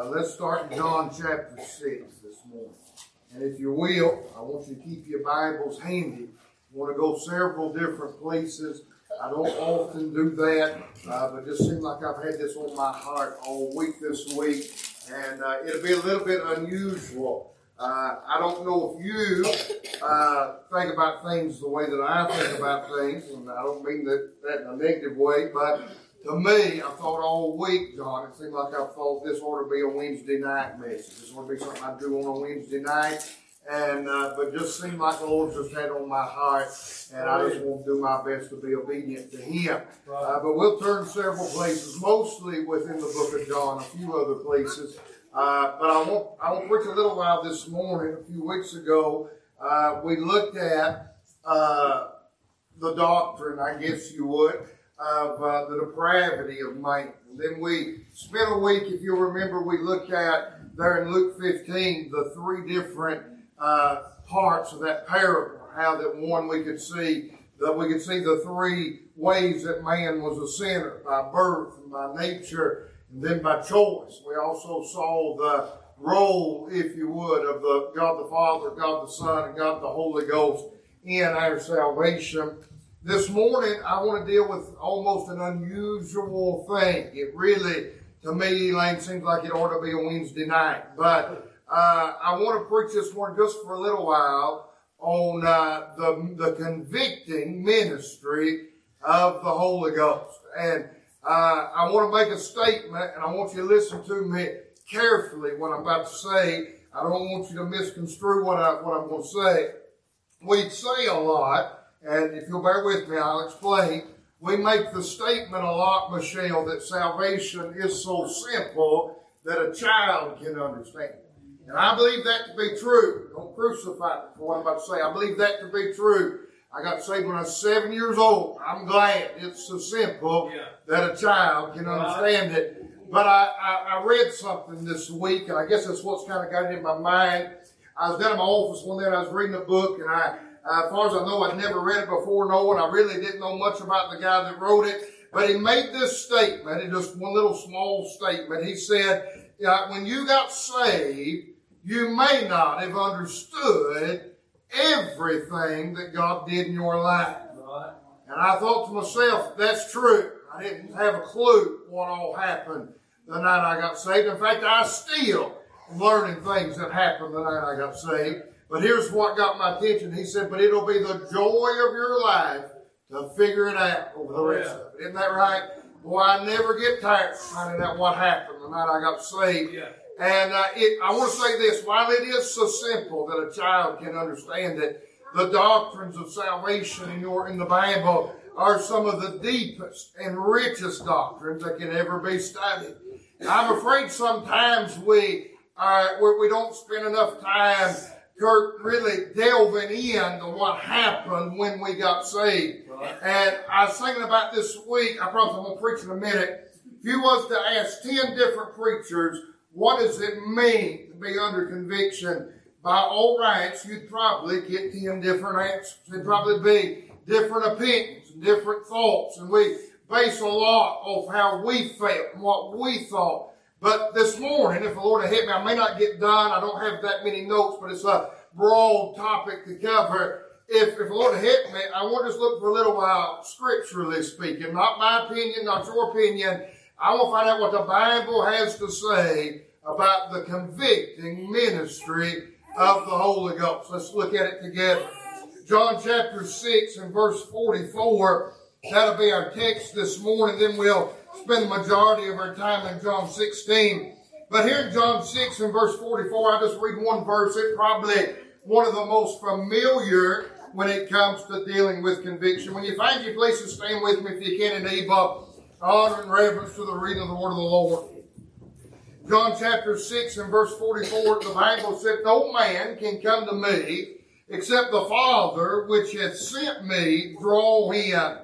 Uh, let's start in John chapter 6 this morning. And if you will, I want you to keep your Bibles handy. I want to go several different places. I don't often do that, uh, but it just seems like I've had this on my heart all week this week. And uh, it'll be a little bit unusual. Uh, I don't know if you uh, think about things the way that I think about things, and I don't mean that, that in a negative way, but to me, I thought all week, John, it seemed like I thought this ought to be a Wednesday night message. This ought to be something I do on a Wednesday night. And, uh, but just seemed like the Lord just had on my heart, and I just want to do my best to be obedient to Him. Uh, but we'll turn several places, mostly within the book of John, a few other places. Uh, but I want, I want to preach a little while this morning. A few weeks ago, uh, we looked at uh, the doctrine, I guess you would, of uh, the depravity of man. And then we spent a week, if you'll remember, we looked at there in Luke 15 the three different uh, parts of that parable. How that one we could see that we could see the three ways that man was a sinner by birth and by nature and then by choice. We also saw the role, if you would, of the God the Father, God the Son, and God the Holy Ghost in our salvation. This morning, I want to deal with almost an unusual thing. It really, to me, Elaine, seems like it ought to be a Wednesday night. But uh, I want to preach this one just for a little while on uh, the, the convicting ministry of the Holy Ghost. And uh, I want to make a statement, and I want you to listen to me carefully what I'm about to say. I don't want you to misconstrue what, I, what I'm going to say. We say a lot, and if you'll bear with me, I'll explain. We make the statement a lot, Michelle, that salvation is so simple that a child can understand. And I believe that to be true. Don't crucify me for what I'm about to say. I believe that to be true. I got saved when I was seven years old. I'm glad it's so simple yeah. that a child can understand it. But I, I, I, read something this week, and I guess that's what's kind of got it in my mind. I was down in my office one day and I was reading a book, and I uh, as far as I know, I'd never read it before, no, and I really didn't know much about the guy that wrote it. But he made this statement, and just one little small statement. He said, when you got saved, you may not have understood everything that God did in your life. And I thought to myself, that's true. I didn't have a clue what all happened the night I got saved. In fact, I still learning things that happened the night I got saved. But here's what got my attention. He said, but it'll be the joy of your life to figure it out over the rest of it. Isn't that right? Boy, I never get tired of finding out what happened the night I got saved. Yeah. And uh, it, I want to say this, while it is so simple that a child can understand it, the doctrines of salvation in, your, in the Bible are some of the deepest and richest doctrines that can ever be studied. I'm afraid sometimes we, uh, we don't spend enough time Kurt really delving into what happened when we got saved. Right. And I was thinking about this week, I probably won't preach in a minute. If you was to ask 10 different preachers, what does it mean to be under conviction? By all rights, you'd probably get 10 different answers. There'd probably be different opinions and different thoughts. And we base a lot of how we felt and what we thought. But this morning, if the Lord had hit me, I may not get done. I don't have that many notes, but it's a broad topic to cover. If, if the Lord had hit me, I want to just look for a little while, scripturally speaking, not my opinion, not your opinion. I want to find out what the Bible has to say about the convicting ministry of the Holy Ghost. Let's look at it together. John chapter 6 and verse 44. That'll be our text this morning. Then we'll spend the majority of our time in John 16. But here in John 6 and verse 44, I just read one verse. It's probably one of the most familiar when it comes to dealing with conviction. When you find your place, places, stand with me if you can in Eva. Honor and reverence to the reading of the word of the Lord. John chapter 6 and verse 44, the Bible said, No man can come to me except the Father which hath sent me draw him.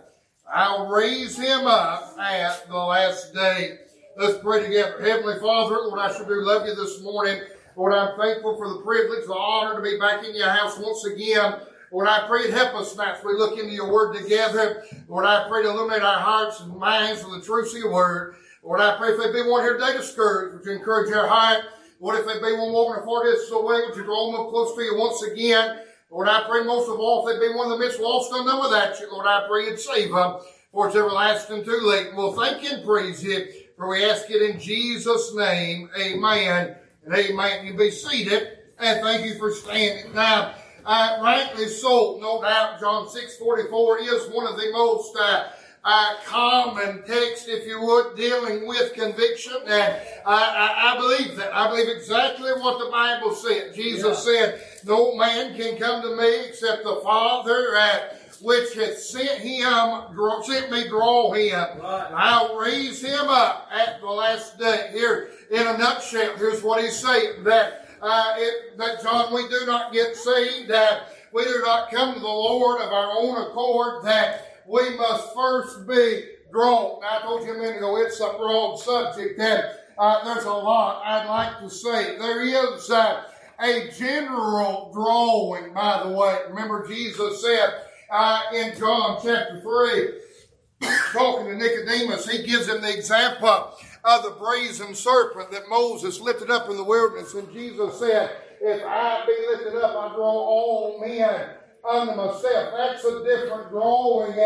I'll raise him up at the last day. Let's pray together. Heavenly Father, Lord, I sure do love you this morning. Lord, I'm thankful for the privilege, the honor to be back in your house once again. Lord, I pray to help us now as we look into your word together. Lord, I pray to illuminate our hearts and minds with the truth of your word. Lord, I pray if there be one here today discouraged, would you encourage their heart? Lord, if there be one walking far distance away, would you draw them up close to you once again? Lord, I pray most of all, if there be one of the midst lost undone without you, Lord, I pray you'd save them, for it's everlasting too late. We'll thank you and praise you, for we ask it in Jesus' name. Amen and amen. You be seated, and thank you for standing. Now, uh, rightly so, no doubt, John 6 44 is one of the most uh, uh, common text, if you would, dealing with conviction. And I, I, I, believe that. I believe exactly what the Bible said. Jesus yeah. said, No man can come to me except the Father uh, which hath sent him, draw, sent me draw him. Right. I'll raise him up at the last day. Here, in a nutshell, here's what he's saying. That, uh, it, that John, we do not get saved. That we do not come to the Lord of our own accord. That we must first be drawn. Now, I told you a minute ago, it's a broad subject, and uh, there's a lot I'd like to say. There is uh, a general drawing, by the way. Remember, Jesus said uh, in John chapter 3, talking to Nicodemus, he gives him the example of the brazen serpent that Moses lifted up in the wilderness. And Jesus said, If I be lifted up, I draw all men unto myself. That's a different drawing.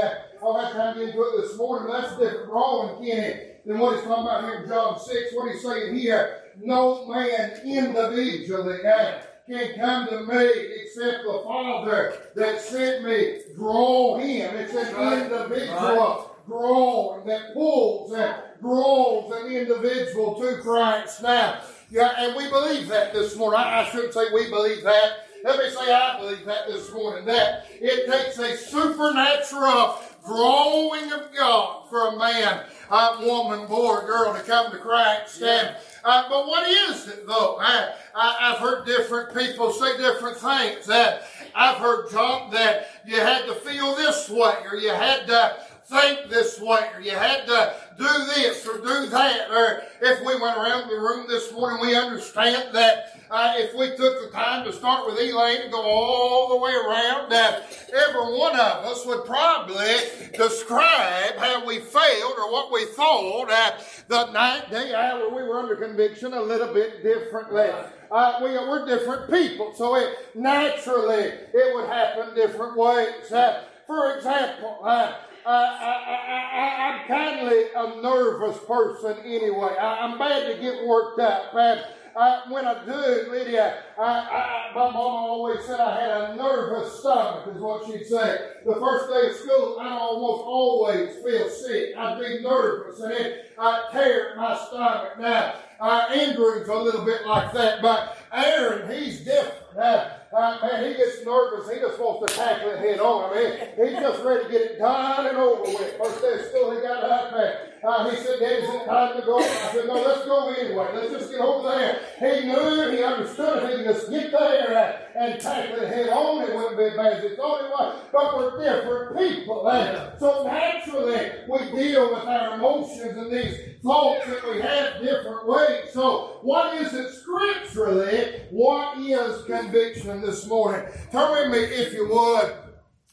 I'll have time to get into it this morning. That's a different drawing, Kenny, than what he's talking about here in John 6. What he's saying here, no man individually can come to me except the Father that sent me. Draw him. It's an individual drawing that pulls and draws an individual to Christ. Now, yeah, and we believe that this morning. I, I shouldn't say we believe that. Let me say I believe that this morning. That it takes a supernatural drawing of God for a man, a woman, boy, or girl to come to Christ. And, uh, but what is it though? I, I, have heard different people say different things. That I've heard John that you had to feel this way, or you had to think this way, or you had to do this or do that. Or if we went around the room this morning, we understand that uh, if we took the time to start with Elaine and go all the way around, uh, every one of us would probably describe how we failed or what we thought at the night, day, hour we were under conviction a little bit differently. Uh, we, are different people, so it, naturally it would happen different ways. Uh, for example, uh, I, am kindly a nervous person anyway. I, am bad to get worked up. Uh, when I do, Lydia, I, I, my mom always said I had a nervous stomach, is what she'd say. The first day of school, I almost always feel sick. I'd be nervous, and it I'd tear my stomach. Now, uh, Andrew's a little bit like that, but Aaron, he's different. Uh, uh, man, he gets nervous. He just wants to tackle it head on. I mean, he's just ready to get it done and over with. First day of school, he got up there. Uh, he said, Daddy, is it time to go? I said, no, let's go anyway. Let's just get over there. He knew, he understood if he could just get there and, and tackle it head on, it wouldn't be bad as he thought it was. But we're different people. So naturally, we deal with our emotions and these thoughts that we have different ways. So what is it scripturally? What is conviction this morning? Turn with me, if you would,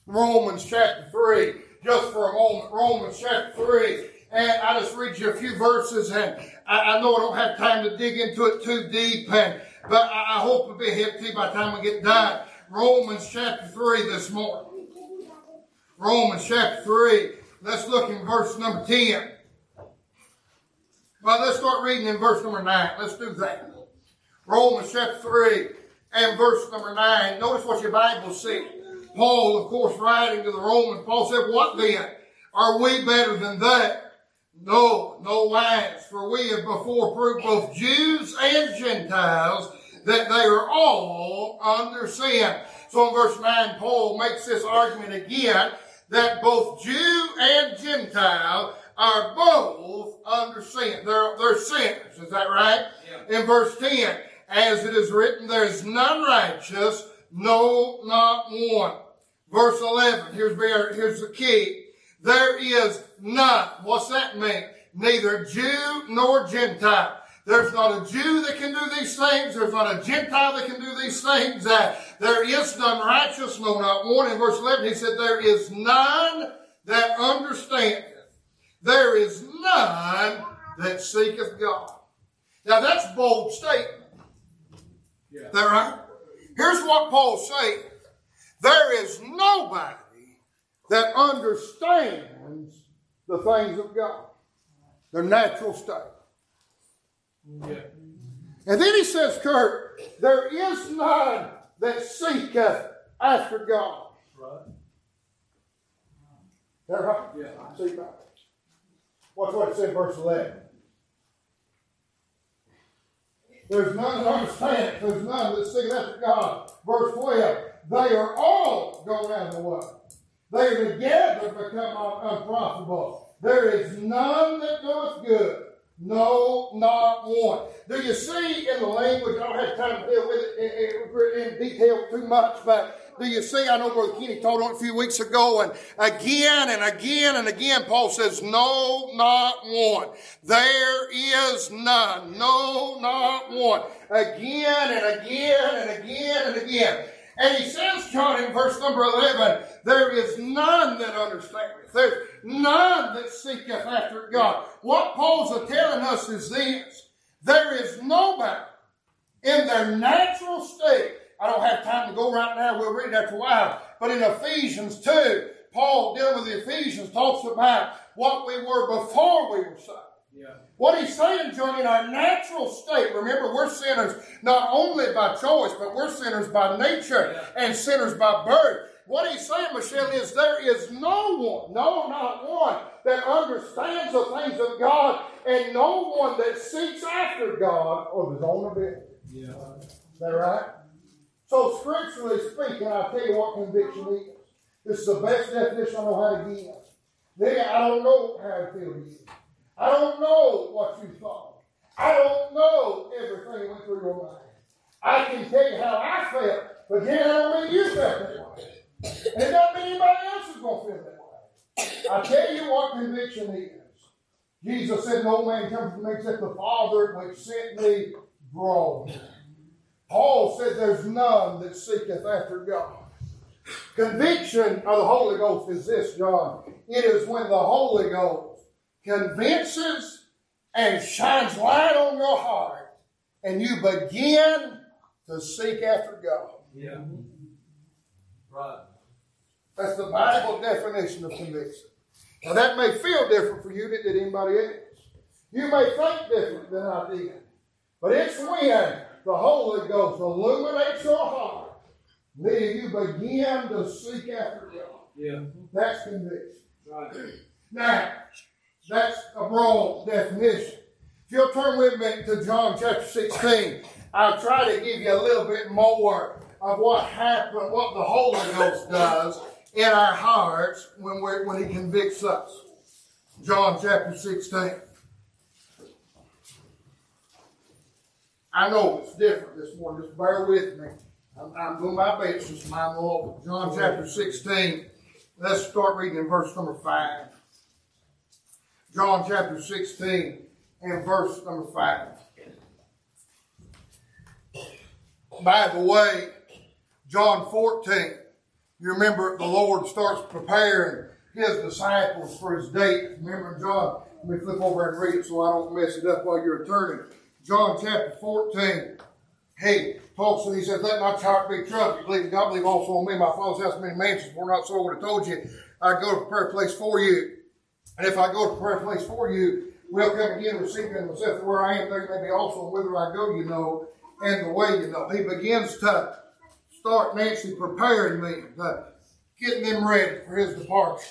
Romans chapter 3, just for a moment. Romans chapter 3. And I just read you a few verses, and I, I know I don't have time to dig into it too deep, and but I, I hope it'll be hip to you by the time we get done. Romans chapter 3 this morning. Romans chapter 3. Let's look in verse number 10. Well, let's start reading in verse number 9. Let's do that. Romans chapter 3 and verse number 9. Notice what your Bible says. Paul, of course, writing to the Romans, Paul said, What then? Are we better than that? No, no wise, for we have before proved both Jews and Gentiles that they are all under sin. So in verse 9, Paul makes this argument again that both Jew and Gentile are both under sin. They're, they're sinners. Is that right? Yeah. In verse 10, as it is written, there is none righteous, no, not one. Verse 11, here's, here's the key. There is none. What's that mean? Neither Jew nor Gentile. There's not a Jew that can do these things. There's not a Gentile that can do these things. Uh, there is none righteous, no, not one. In verse 11, he said, there is none that understandeth. There is none that seeketh God. Now that's bold statement. Yeah. Is that right? Here's what Paul's saying. There is nobody that understands the things of God. Their natural state. Yeah. And then he says, Kurt, there is none that seeketh after God. Right. That right? Yeah. See that? What's what it said in verse 11? There's none that understand. There's none that seek after God. Verse 12. They are all gone out of the way. They together become unprofitable. There is none that doeth good. No, not one. Do you see in the language? I don't have time to deal with it in, in, in detail too much, but do you see? I know Brother Kenny told on a few weeks ago, and again and again and again, Paul says, No, not one. There is none. No, not one. Again and again and again and again. And he says, John, in verse number 11, there is none that understandeth. There's none that seeketh after God. What Paul's telling us is this. There is nobody in their natural state. I don't have time to go right now. We'll read that for a while. But in Ephesians 2, Paul, dealing with the Ephesians, talks about what we were before we were saved. What he's saying, John, in our natural state, remember, we're sinners not only by choice, but we're sinners by nature yeah. and sinners by birth. What he's saying, Michelle, is there is no one, no, not one, that understands the things of God, and no one that seeks after God of his own ability. Yeah. Is that right? So, scripturally speaking, I'll tell you what conviction is. This is the best definition I know how to give. Then I don't know how to feel it. I don't know what you thought. I don't know everything that went through your mind. I can tell you how I felt, but then I don't mean you felt that way. And doesn't mean anybody else is going to feel that way. I tell you what conviction is. Jesus said, No man comes to me except the Father which sent me draw Paul said, There's none that seeketh after God. Conviction of the Holy Ghost is this, John. It is when the Holy Ghost convinces and shines light on your heart, and you begin to seek after God. Yeah. Mm-hmm. Right. That's the Bible definition of conviction. Now that may feel different for you than did anybody else. You may think different than I did. But it's when the Holy Ghost illuminates your heart that you begin to seek after God. Yeah. That's conviction. Right. Now, that's a broad definition. If you'll turn with me to John chapter 16, I'll try to give you a little bit more of what happened, what the Holy Ghost does in our hearts when, we when He convicts us. John chapter 16. I know it's different this morning. Just bear with me. I'm, I'm doing my best mind the Lord. John chapter 16. Let's start reading in verse number 5. John chapter 16 and verse number 5. By the way, John 14, you remember the Lord starts preparing his disciples for his date. Remember John, let me flip over and read it so I don't mess it up while you're turning. John chapter 14. Hey, talks and he says, Let not heart be troubled. Believe God, believe also on me. My father's house many mansions. We're not so I would have told you. I go to prepare a place for you. And if I go to prayer place for you, we'll come again you in myself where I am, there may be also, whither I go, you know, and the way you know. He begins to start Nancy preparing uh, getting them ready for his departure.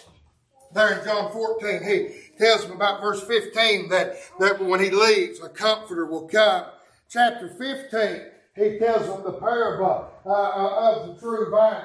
There in John 14, he tells them about verse 15 that, that when he leaves, a comforter will come. Chapter 15, he tells them the parable uh, uh, of the true vine.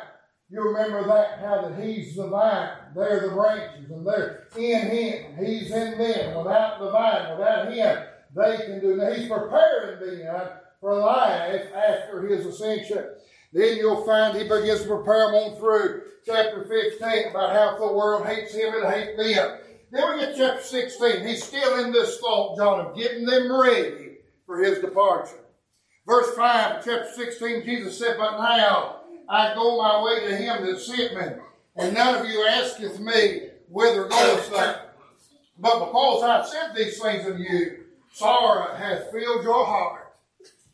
You remember that, how that He's the vine, they're the branches, and they're in Him. He's in them. Without the vine, without Him, they can do nothing. He's preparing them for life after His ascension. Then you'll find He begins to prepare them on through chapter 15 about how the world hates Him and hates them. Then we get chapter 16. He's still in this thought, John, of getting them ready for His departure. Verse 5, chapter 16, Jesus said, But now, I go my way to him that sent me. And none of you asketh me, whither goest thou? But because I've sent these things unto you, sorrow hath filled your heart.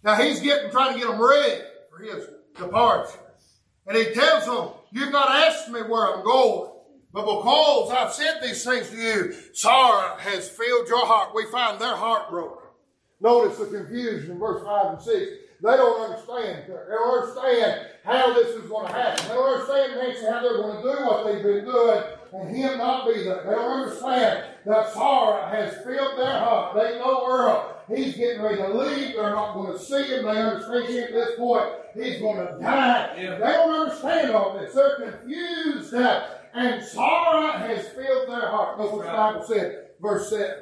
Now he's getting, trying to get them ready for his departure. And he tells them, you've not asked me where I'm going. But because I've sent these things to you, sorrow has filled your heart. We find their heart broken. Notice the confusion in verse 5 and 6. They don't understand. They don't understand how this is going to happen. They don't understand Nancy how they're going to do what they've been doing and him not be there. They don't understand that sorrow has filled their heart. They know Earl. He's getting ready to leave. They're not going to see him. They understand him at this point he's going to die. Yeah. They don't understand all this. They're confused. And sorrow has filled their heart. Look what the Bible said, verse 7.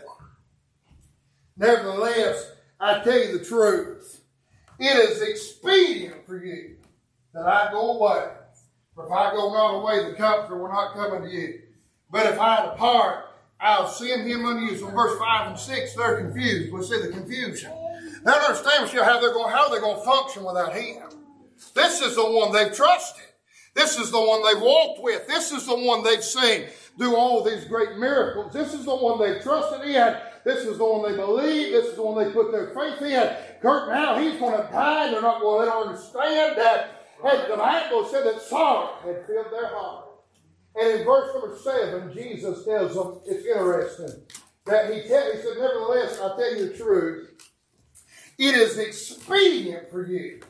Nevertheless, I tell you the truth. It is expedient for you that I go away. For if I go not away, the comforter will not come unto you. But if I depart, I'll send him unto you. So verse 5 and 6, they're confused. We see the confusion. They don't understand how they're going, how they're going to function without him. This is the one they've trusted. This is the one they've walked with. This is the one they've seen do all these great miracles. This is the one they've trusted in. This is the one they believe. This is the one they put their faith in. Kurt, now he's going to die. They're not going to understand that. And the Bible said that sorrow had filled their heart. And in verse number seven, Jesus tells them, it's interesting, that he, he said, Nevertheless, I tell you the truth, it is expedient for you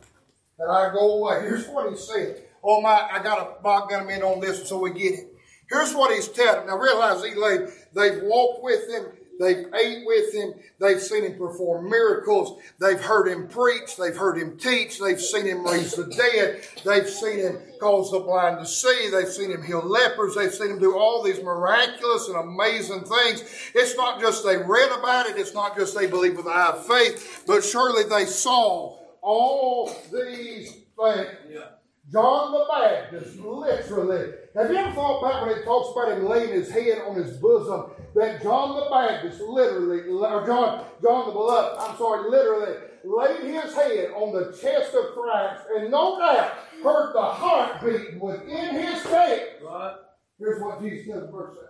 that I go away. Here's what he said. Oh my, I got to Bob got him in on this so we get it. Here's what he's telling. Now realize he laid, they've walked with him, they've ate with him, they've seen him perform miracles, they've heard him preach, they've heard him teach, they've seen him raise the dead, they've seen him cause the blind to see, they've seen him heal lepers, they've seen him do all these miraculous and amazing things. It's not just they read about it, it's not just they believe with the eye of faith, but surely they saw all these things. Yeah. John the Baptist, literally. Have you ever thought about when it talks about him laying his head on his bosom, that John the Baptist literally, or John, John the Beloved, I'm sorry, literally laid his head on the chest of Christ and no doubt heard the heartbeat within his chest. Right. Here's what Jesus says in verse 7.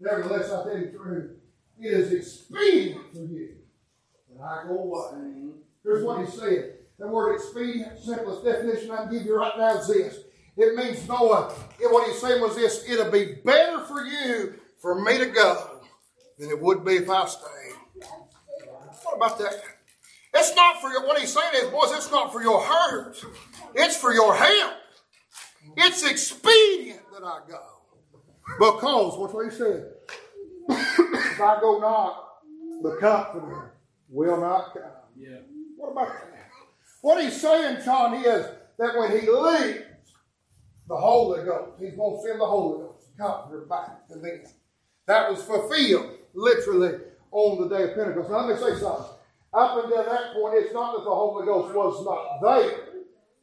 Nevertheless, I tell you truth, it is expedient for you that I go away. Mm-hmm. Here's what he said. The word expedient, simplest definition I can give you right now is this. It means Noah, what he's saying was this, it'll be better for you for me to go than it would be if I stayed. What about that? It's not for your, what he's saying is, boys, it's not for your hurt. It's for your help. It's expedient that I go. Because, what's what he said? if I go not, the comforter will not come. Yeah. What about that? What he's saying, John, is that when he leaves, the Holy Ghost, he's going to send the Holy Ghost, comforter back to them. That was fulfilled, literally, on the day of Pentecost. Now, let me say something. Up until that point, it's not that the Holy Ghost was not there.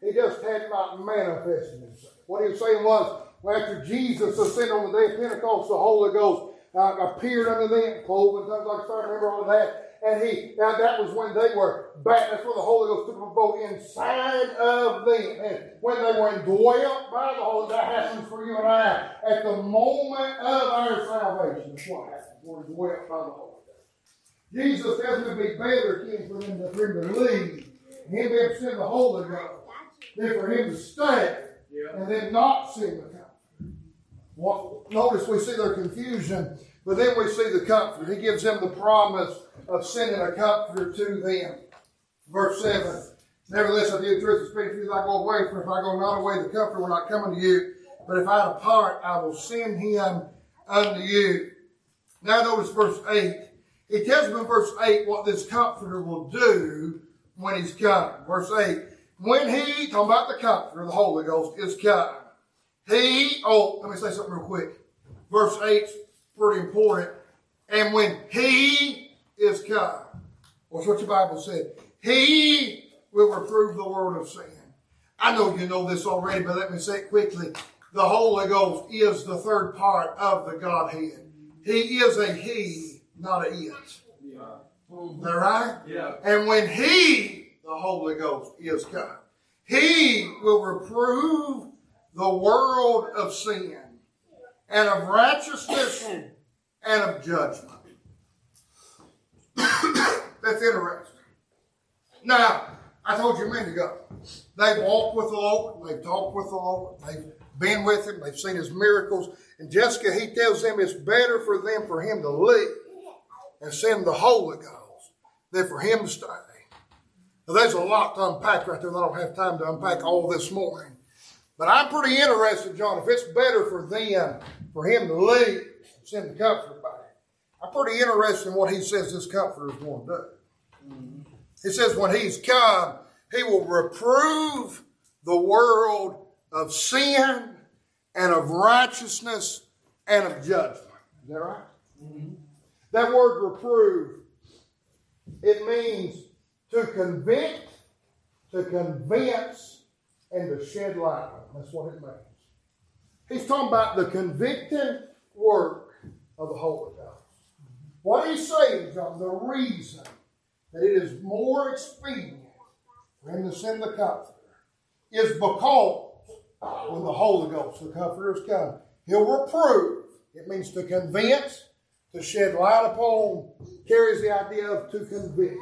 He just had not manifested himself. What he was saying was, well, after Jesus ascended on the day of Pentecost, the Holy Ghost uh, appeared unto them, cloven tongues like fire. Remember all that? And he now that was when they were back. That's when the Holy Ghost took a boat inside of them. And when they were indwelt by the Holy Ghost, that happens for you and I at the moment of our salvation. That's what happens. We're indwelt by the Holy Ghost. Jesus tells me to be better king for them to, for him to leave. Him to send the Holy Ghost than for him to stay and then not send the Comforter. Well, notice we see their confusion, but then we see the Comforter. He gives them the promise of sending a comforter to them. Verse 7. Nevertheless, I do the truth and speak to you I go away, for if I go not away, the comforter will not come unto you. But if I depart, I will send him unto you. Now notice verse 8. He tells them in verse 8 what this comforter will do when he's come. Verse 8. When he, talking about the comforter, the Holy Ghost, is come. He, oh, let me say something real quick. Verse 8 pretty important. And when he is come. What's what your Bible said? He will reprove the world of sin. I know you know this already, but let me say it quickly. The Holy Ghost is the third part of the Godhead. He is a He, not a it. Yeah. That right? Yeah. And when He, the Holy Ghost, is come, He will reprove the world of sin and of righteousness and of judgment. That's interesting. Now, I told you a minute ago, they've walked with the Lord, they've talked with the Lord, they've been with him, they've seen his miracles. And Jessica, he tells them it's better for them for him to leave and send the Holy Ghost than for him to stay. Now, there's a lot to unpack right there, and I don't have time to unpack all this morning. But I'm pretty interested, John, if it's better for them, for him to leave, and send the comforter back. I'm pretty interested in what he says this comforter is going to do. He says when he's come, he will reprove the world of sin and of righteousness and of judgment. Is that right? Mm-hmm. That word reprove, it means to convict, to convince, and to shed light. That's what it means. He's talking about the convicting work of the Holy Ghost. What he's saying, John, the reason that it is more expedient for him to send the Comforter is because when the Holy Ghost, the Comforter, has come, he'll reprove. It means to convince, to shed light upon, carries the idea of to convict.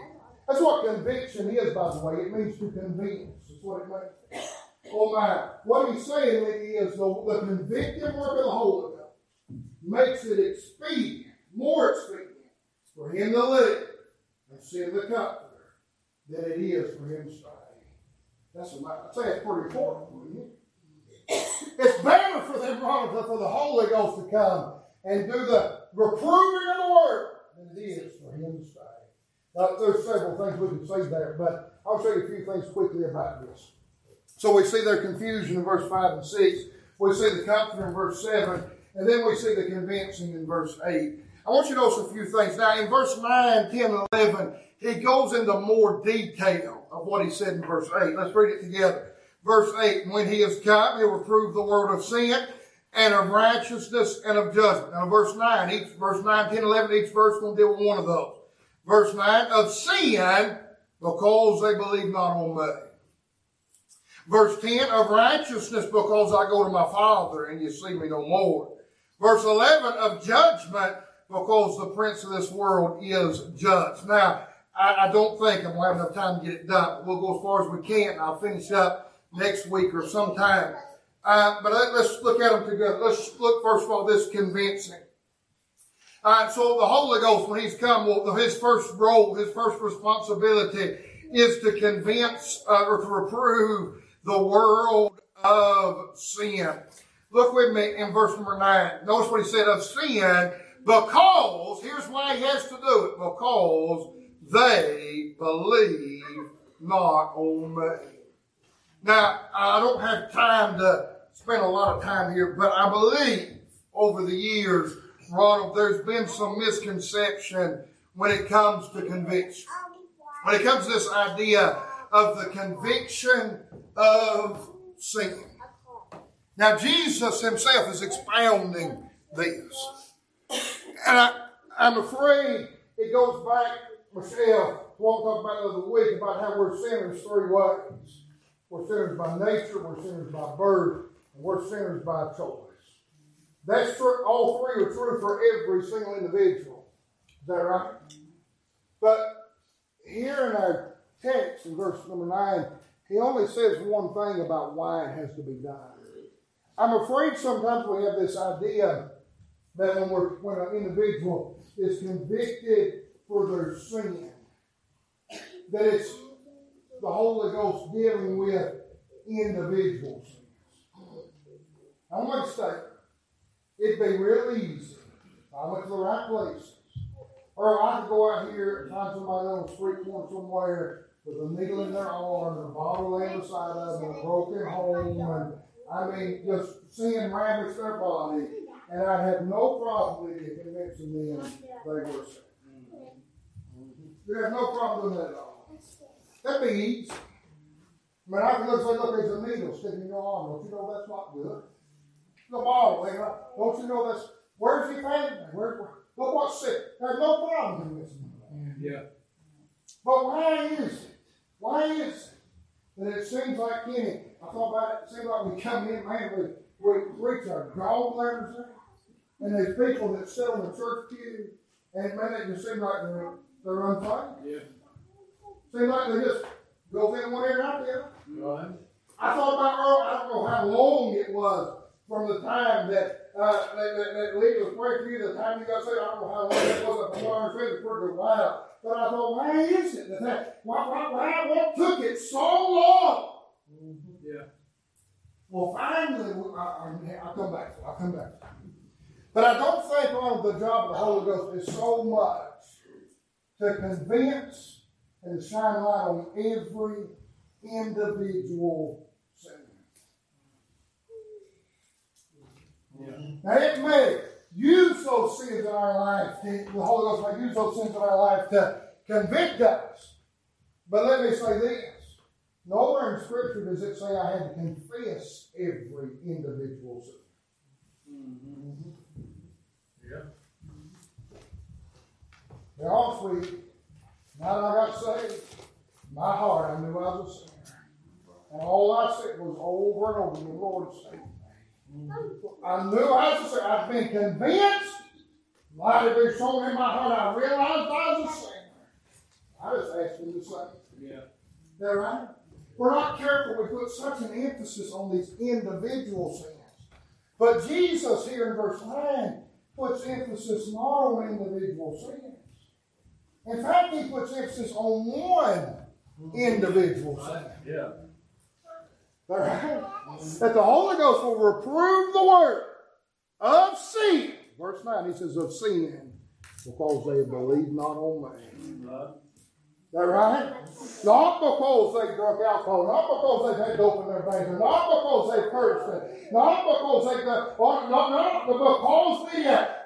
That's what conviction is, by the way. It means to convince. That's what it means. Oh my. What he's saying is the, the convicting work of the Holy Ghost makes it expedient, more expedient, for him to live send the comforter than it is for him to stay. That's a, I'd say it's pretty important, wouldn't it? It's better for Veronica, for the Holy Ghost to come and do the reproving of the word than it is for him to stay. Now, there's several things we can say there, but I'll show you a few things quickly about this. So we see their confusion in verse 5 and 6. We see the comfort in verse 7. And then we see the convincing in verse 8. I want you to notice a few things. Now, in verse 9, 10, and 11, he goes into more detail of what he said in verse 8. Let's read it together. Verse 8, when he is come, he will prove the word of sin and of righteousness and of judgment. Now, verse 9, each, verse 9, 10, 11, each verse will deal with one of those. Verse 9, of sin, because they believe not on me. Verse 10, of righteousness, because I go to my Father and you see me no more. Verse 11, of judgment, because the prince of this world is judged. Now, I, I don't think I'm going to have enough time to get it done. We'll go as far as we can, I'll finish up next week or sometime. Uh, but let, us look at them together. Let's look first of all this convincing. All right, so the Holy Ghost, when He's come, well, His first role, His first responsibility is to convince uh, or to reprove the world of sin. Look with me in verse number nine. Notice what He said of sin because, here's why he has to do it, because they believe not on me. Now, I don't have time to spend a lot of time here, but I believe over the years, Ronald, there's been some misconception when it comes to conviction. When it comes to this idea of the conviction of sin. Now, Jesus himself is expounding this. And I, I'm afraid it goes back, Michelle, what we talked about the other week about how we're sinners three ways. We're sinners by nature, we're sinners by birth, and we're sinners by choice. That's true. All three are true for every single individual. Is that right? But here in our text, in verse number 9, he only says one thing about why it has to be done. I'm afraid sometimes we have this idea that when, we're, when an individual is convicted for their sin, that it's the Holy Ghost dealing with individuals. I want to say, it'd be real easy I went to the right places. Or I could go out here and find somebody on the street corner somewhere with a needle in their arm and a bottle laying beside of them and a broken home and I mean just seeing ravage their body and I had no problem with you convincing them they were saved. You have no problem with that at all. That'd be easy. I mean, I can look and say, look, there's a needle sticking in your arm. Oh, don't you know that's not good? The bottle, you know, don't you know that's, where's he found Where, where, look what's sick. There's no problem convincing them. Yeah. But why is it? Why is it that it seems like Kenny, I thought about it, it seems like we come in, man, we, reach our gallbladders there. And there's people that sit on the church pew and man, it just seem like they're, they're unfun. Yeah. Seem like they just go in one ear and out the other. Right. I thought about Earl, I don't know how long it was from the time that uh, that, that, that Lee was praying for you, the time you got saved. I don't know how long it was, but from what I understand, it's pretty while. But I thought, why is it that, that why, why, why, what took it so long? Well, finally, I, I, I'll come back. I'll come back. But I don't think on the job of the Holy Ghost is so much to convince and shine light on every individual sinner. Yeah. Now it may use those sins in our life, the Holy Ghost may use those sins in our life to convict us. But let me say this. Nowhere in Scripture does it say I had to confess every individual sin. Mm-hmm. Yeah. Honest with you, now that I got saved, my heart, I knew I was a sinner. And all I said was over and over again, Lord, save me. I knew I was a sinner. I've been convinced. Light had been shown in my heart. I realized I was a sinner. I just asked him to save me. Yeah. That right? We're not careful. We put such an emphasis on these individual sins. But Jesus here in verse 9 puts emphasis not on individual sins. In fact, he puts emphasis on one individual sin. Yeah. That the Holy Ghost will reprove the word of sin. Verse 9, he says, of sin, because they believe not on me. That right? Not because they drunk alcohol, not because they've had dope in their veins, not because they've cursed, not because they, or not, not because they,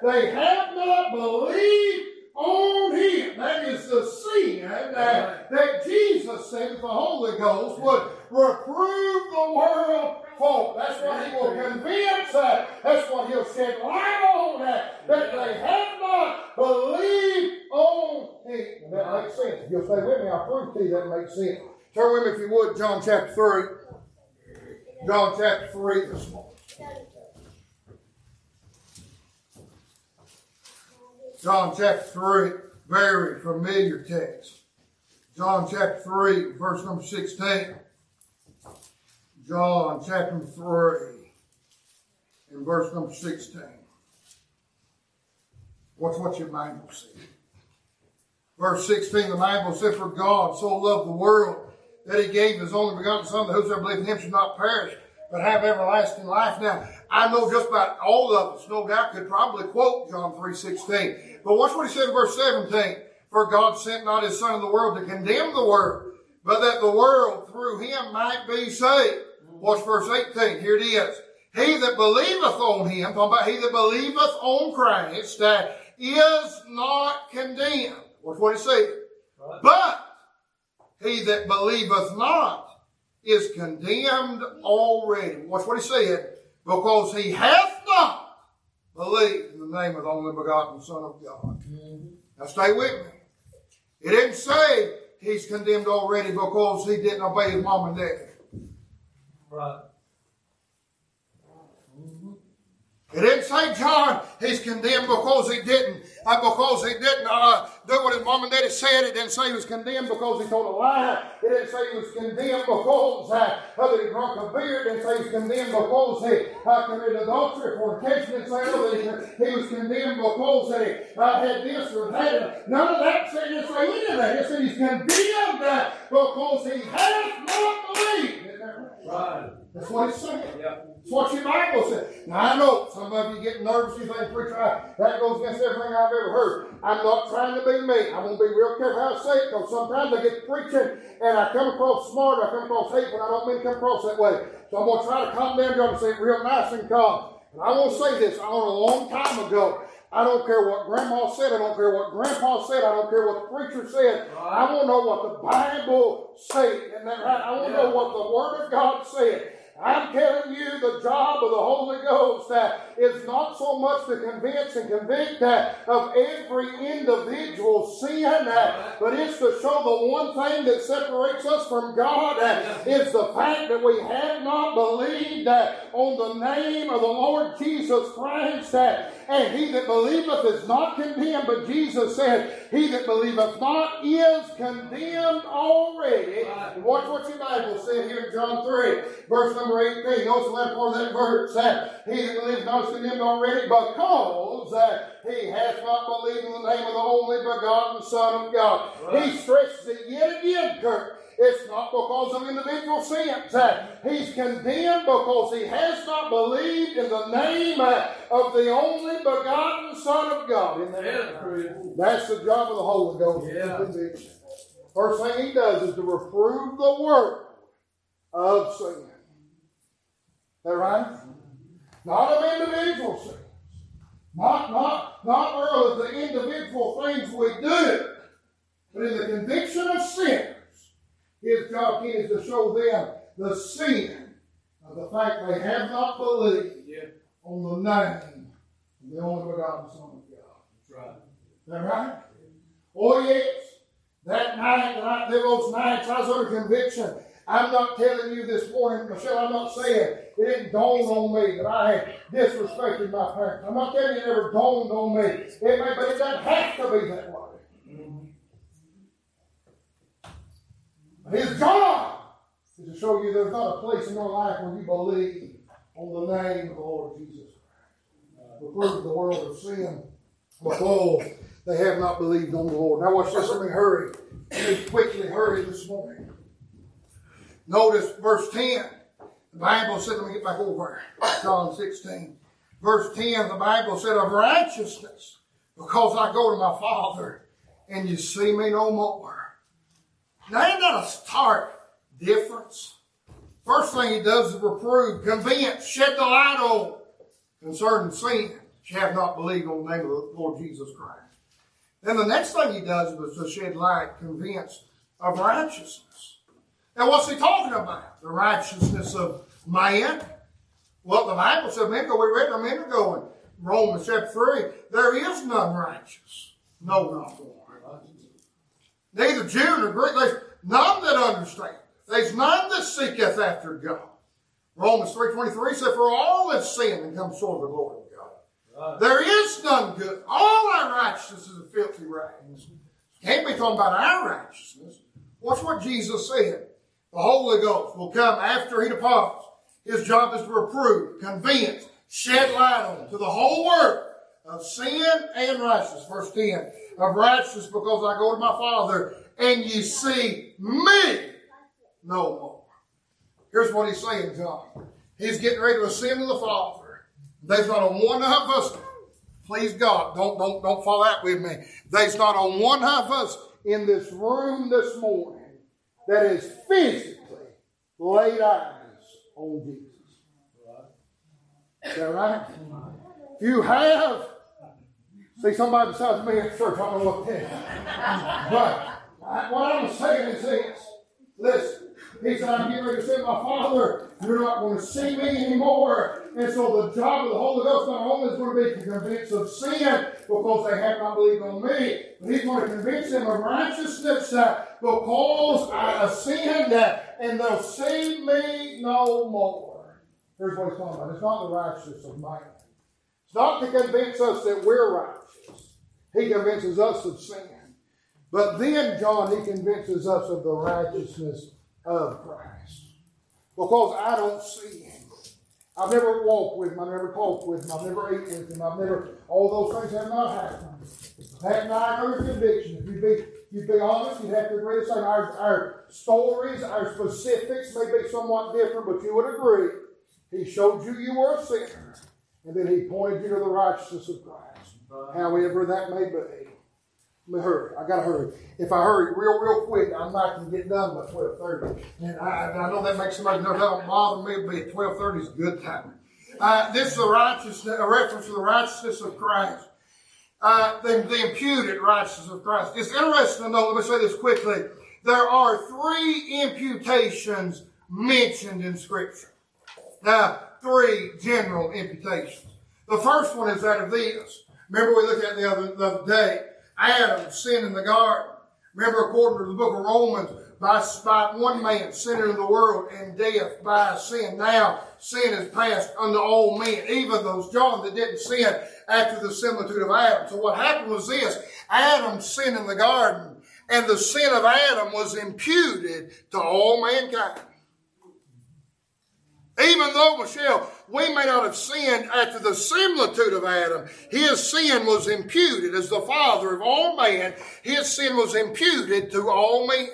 they have not believed on Him. That is the sin that, that Jesus said the Holy Ghost would reprove the world for. That's what He will convince that. That's what He'll shed light on that. That they have not believed on Him. That makes sense. You'll stay with me, I'll prove to you that makes sense. Turn with me, if you would, John chapter 3. John chapter 3 this morning. John chapter 3, very familiar text. John chapter 3, verse number 16. John chapter 3, and verse number 16. Watch what your Bible says. Verse 16, the Bible said, For God so loved the world that he gave his only begotten Son, that whosoever believes in him should not perish, but have everlasting life. Now, I know just about all of us, no doubt, could probably quote John 3.16. But watch what he said in verse 17. For God sent not his Son in the world to condemn the world, but that the world through him might be saved. Watch verse 18. Here it is. He that believeth on him, talking about he that believeth on Christ, that is not condemned. Watch what he said. Right. But he that believeth not is condemned already. Watch what he said. Because he hath not believed in the name of the only begotten Son of God. Now stay with me. It didn't say he's condemned already because he didn't obey his mom and dad. Right. It didn't say John he's condemned because he didn't uh, because he didn't uh, do what his mom and daddy said. It didn't say he was condemned because he told a lie. It didn't say he was condemned because uh, that he drank a beer. It didn't say he was condemned because he uh, committed adultery, fornication. It didn't say he, he was condemned because he uh, had this or that. None of that said, didn't say any of that. It said he's condemned uh, because he has not believed. Right? That's what it's saying. Yeah. That's what your Bible says. Now I know some of you get nervous. You think, preacher, I, that goes against everything I've ever heard. I'm not trying to be me. I'm going to be real careful how I say it because sometimes I get preaching and I come across smart I come across hateful and I don't mean to come across that way. So I'm going to try to calm down y'all and say it real nice and calm. And I want to say this. I learned a long time ago. I don't care what grandma said. I don't care what grandpa said. I don't care what the preacher said. I want to know what the Bible said. Isn't that right? I want to know what the Word of God said. I'm telling you, the job of the Holy Ghost uh, is not so much to convince and convict uh, of every individual sin, uh, but it's to show the one thing that separates us from God uh, is the fact that we have not believed on the name of the Lord Jesus Christ. uh, And he that believeth is not condemned, but Jesus said, He that believeth not is condemned already. And watch what your Bible said here in John 3, verse number 18. Notice the last part of that verse that he that believes not is condemned already because uh, he hath not believed in the name of the only begotten Son of God. Right. He stresses it yet again, Kirk. It's not because of individual sins. Uh, he's condemned because he has not believed in the name uh, of the only begotten Son of God. That's the job of the Holy Ghost. Yeah. First thing he does is to reprove the work of sin. Is that right? Not of individual sins. Not, not, not of the individual things we do, but in the conviction of sin his job is to show them the sin of the fact they have not believed yeah. on the name of the only begotten Son of God. That's right. Is that right? Oh, yes. That night, the night, those nights, I was under conviction. I'm not telling you this morning, Michelle, I'm not saying it didn't dawn on me that I had disrespected my parents. I'm not telling you it never dawned on me. It may, but it doesn't have to be that way. Mm-hmm. His job is to show you there's not a place in your life where you believe on the name of the Lord Jesus Christ. Uh, Reprove the world of sin because they have not believed on the Lord. Now watch this. Let me hurry. Let me quickly hurry this morning. Notice verse 10. The Bible said, let me get back over John 16. Verse 10, the Bible said, of righteousness, because I go to my Father, and you see me no more. Now, ain't that a stark difference? First thing he does is reprove, convince, shed the light on concerning sin which have not believed on the name of the Lord Jesus Christ. Then the next thing he does is to shed light, convince of righteousness. Now, what's he talking about? The righteousness of man? Well, the Bible said a ago, we read a minute ago in Romans chapter 3, there is none righteous. No, not one neither Jew nor Greek. There's none that understand. There's none that seeketh after God. Romans 3.23 said, For all have sinned and come short of the glory of God. Right. There is none good. All our righteousness is a filthy rags. Can't be talking about our righteousness. Watch what Jesus said. The Holy Ghost will come after he departs. His job is to reprove, convince, shed light on to the whole world of sin and righteousness. Verse 10 of righteousness because I go to my Father and you see me no more. Here's what he's saying, John. He's getting ready to ascend to the Father. There's not a one of us, please God, don't, don't, don't fall out with me. There's not a one of us in this room this morning that is physically laid eyes on Jesus. Is that right? If you have, See, somebody besides me at church, I don't to tell you. But I, what I'm saying is this. Listen, he said, I'm getting ready to say, my Father, you're not going to see me anymore. And so the job of the Holy Ghost not only is going to be to convince of sin because they have not believed on me, but he's going to convince them of righteousness because I ascend and they'll see me no more. Here's what he's talking about. It's not the righteousness of man. It's not to convince us that we're righteous. He convinces us of sin. But then, John, he convinces us of the righteousness of Christ. Because I don't see him. I've never walked with him. I've never talked with him. I've never ate with him. I've never, all those things have not happened. That night, other conviction. If you'd be, you'd be honest, you'd have to agree say our, our stories, our specifics may be somewhat different, but you would agree. He showed you you were a sinner. And then he pointed you to the righteousness of Christ. However that may be. Let me hurry. I gotta hurry. If I hurry real, real quick, I'm not gonna get done by twelve thirty. And I, I know that makes somebody nervous. That don't bother me, but twelve thirty is a good time. Uh, this is a righteousness, a reference to the righteousness of Christ. Uh, the, the imputed righteousness of Christ. It's interesting to know. Let me say this quickly. There are three imputations mentioned in Scripture. Now, three general imputations. The first one is that of this. Remember we looked at the other, the other day. Adam sinned in the garden. Remember according to the book of Romans, by, by one man, sin into the world, and death by sin. Now, sin is passed unto all men, even those John that didn't sin after the similitude of Adam. So what happened was this, Adam sinned in the garden, and the sin of Adam was imputed to all mankind. Even though, Michelle, we may not have sinned after the similitude of Adam, his sin was imputed as the father of all men. His sin was imputed to all men.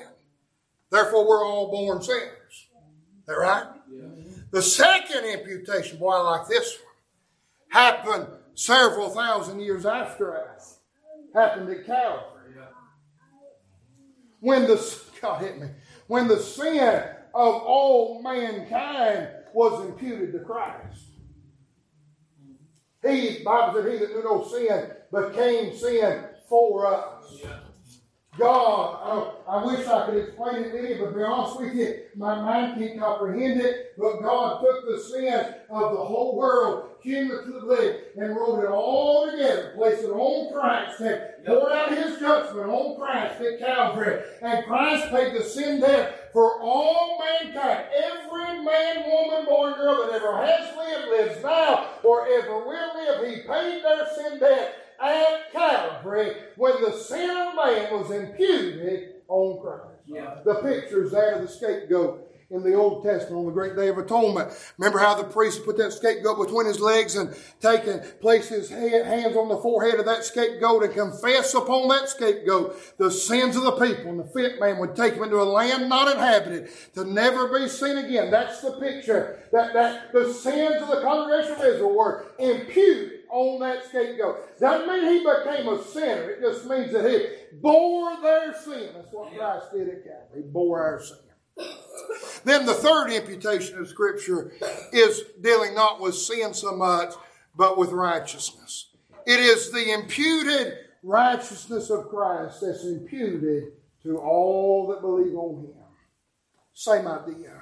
Therefore, we're all born sinners. Is that right? Yeah. The second imputation, boy, I like this one, happened several thousand years after Adam. Happened at Calvary. When the, God hit me, when the sin of all mankind was imputed to Christ. He, Bible said, he that knew no sin became sin for us. Yeah. God, I, I, wish I could explain it to you, but to be honest with you, my mind can't comprehend it. But God took the sins of the whole world cumulatively and wrote it all together, placed it on Christ, and poured out his judgment on Christ at Calvary. And Christ paid the sin debt for all mankind. Every man, woman, boy, girl that ever has lived, lives now, or ever will live, he paid their sin debt at Calvary when the sin of man was imputed on Christ. Yeah. The pictures there of the scapegoat in the Old Testament on the great day of atonement. Remember how the priest put that scapegoat between his legs and take and place his hands on the forehead of that scapegoat and confess upon that scapegoat the sins of the people. And the fit man would take him into a land not inhabited to never be seen again. That's the picture that, that the sins of the congregation of Israel were imputed on that scapegoat. Doesn't mean he became a sinner. It just means that he bore their sin. That's what Christ did at Calvary. He bore our sin. Then the third imputation of Scripture is dealing not with sin so much, but with righteousness. It is the imputed righteousness of Christ that's imputed to all that believe on Him. Same idea.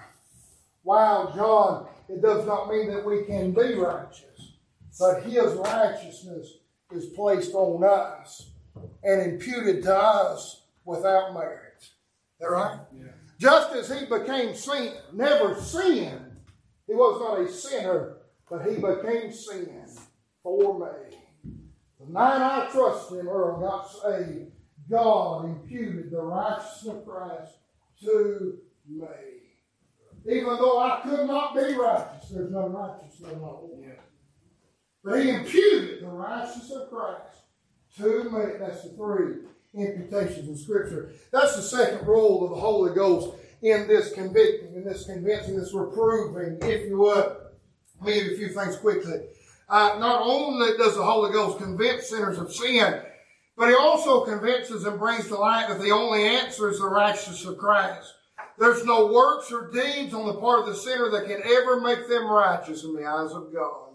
While John, it does not mean that we can be righteous, but His righteousness is placed on us and imputed to us without merit. Is that right? Yeah. Just as he became sin, never sinned, he was not a sinner, but he became sin for me. The night I trusted him, Earl got saved, God imputed the righteousness of Christ to me. Even though I could not be righteous, there's no righteousness in my life. But he imputed the righteousness of Christ to me. That's the three imputations in Scripture. That's the second role of the Holy Ghost in this convicting, in this convincing, this reproving, if you would. Maybe a few things quickly. Uh, not only does the Holy Ghost convince sinners of sin, but he also convinces and brings to light that the only answer is the righteousness of Christ. There's no works or deeds on the part of the sinner that can ever make them righteous in the eyes of God.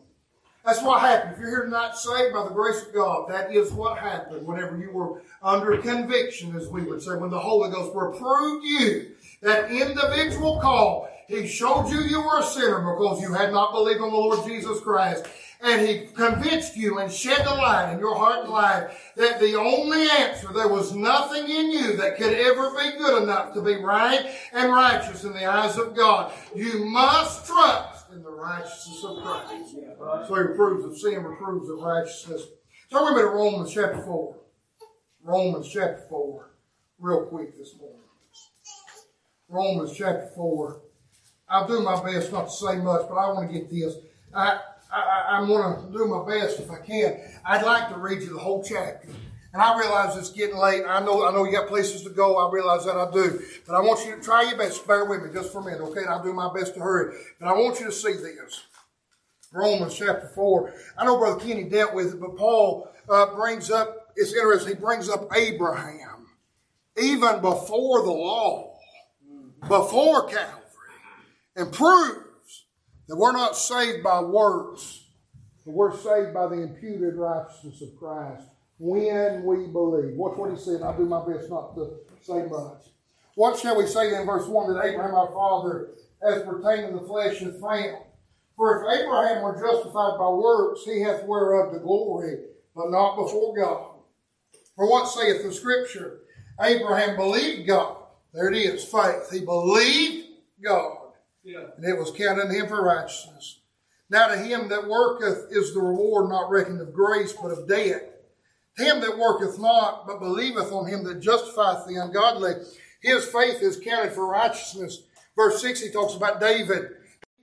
That's what happened. If you're here tonight saved by the grace of God, that is what happened whenever you were under conviction, as we would say, when the Holy Ghost reproved you, that individual call. He showed you you were a sinner because you had not believed on the Lord Jesus Christ. And he convinced you and shed the light in your heart and life that the only answer, there was nothing in you that could ever be good enough to be right and righteous in the eyes of God. You must trust in the righteousness of Christ. So he approves of sin, approves of righteousness. So we're to Romans chapter 4. Romans chapter 4. Real quick this morning. Romans chapter 4. I'll do my best not to say much, but I want to get this. I, I, I want to do my best if I can. I'd like to read you the whole chapter. And I realize it's getting late. I know, I know you got places to go. I realize that I do. But I want you to try your best. Bear with me just for a minute, okay? And I'll do my best to hurry. But I want you to see this. Romans chapter 4. I know Brother Kenny dealt with it, but Paul uh, brings up, it's interesting, he brings up Abraham. Even before the law, before Calvary, and proves that we're not saved by works, but we're saved by the imputed righteousness of Christ when we believe. Watch what he said. I'll do my best not to say much. What shall we say in verse 1 that Abraham our father, as pertaining to the flesh, hath found? For if Abraham were justified by works, he hath whereof the glory, but not before God. For what saith the Scripture? Abraham believed God, There it is, faith. He believed God, Yeah. and it was counted unto him for righteousness. Now to him that worketh is the reward not reckoned of grace, but of debt. Him that worketh not, but believeth on him that justifieth the ungodly, his faith is counted for righteousness. Verse 6, he talks about David.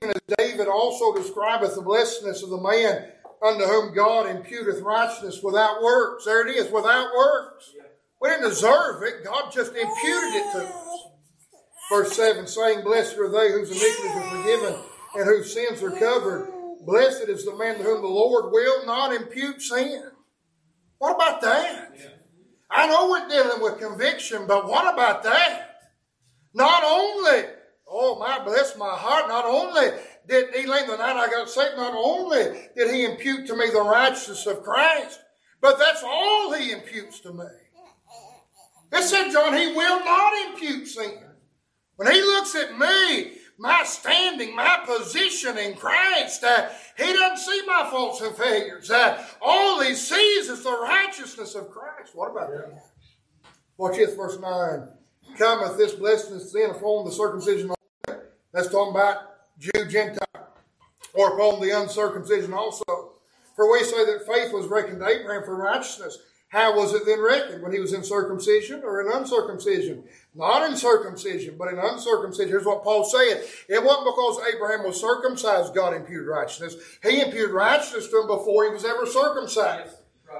Even as David also describeth the blessedness of the man unto whom God imputeth righteousness without works. There it is, without works. We didn't deserve it. God just imputed it to us. Verse 7 saying, Blessed are they whose iniquities are forgiven and whose sins are covered. Blessed is the man to whom the Lord will not impute sin. What about that? I know we're dealing with conviction, but what about that? Not only, oh my bless my heart, not only did he lay the night I got saved, not only did he impute to me the righteousness of Christ, but that's all he imputes to me. It said, John, he will not impute sin. When he looks at me, my standing, my position in Christ, uh, he doesn't see my faults and failures. Uh, all he sees is the righteousness of Christ. What about that? Watch this, verse 9. Cometh this blessedness then upon the circumcision. That's talking about Jew, Gentile, or upon the uncircumcision also. For we say that faith was reckoned to Abraham for righteousness. How was it then reckoned? When he was in circumcision or in uncircumcision? Not in circumcision, but in uncircumcision. Here's what Paul said. It wasn't because Abraham was circumcised God imputed righteousness. He imputed righteousness to him before he was ever circumcised.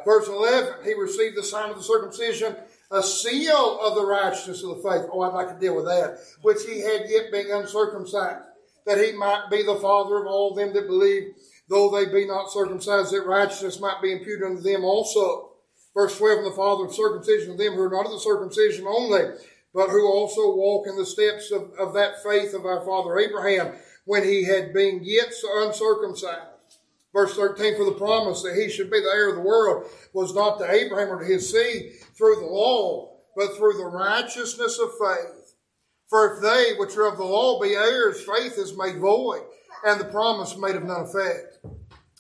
Verse 11, he received the sign of the circumcision, a seal of the righteousness of the faith. Oh, I'd like to deal with that. Which he had yet being uncircumcised, that he might be the father of all them that believe, though they be not circumcised, that righteousness might be imputed unto them also. Verse 12, and the father of circumcision of them who are not of the circumcision only, but who also walk in the steps of, of that faith of our father Abraham, when he had been yet uncircumcised. Verse 13, for the promise that he should be the heir of the world was not to Abraham or to his seed through the law, but through the righteousness of faith. For if they which are of the law be heirs, faith is made void, and the promise made of none effect.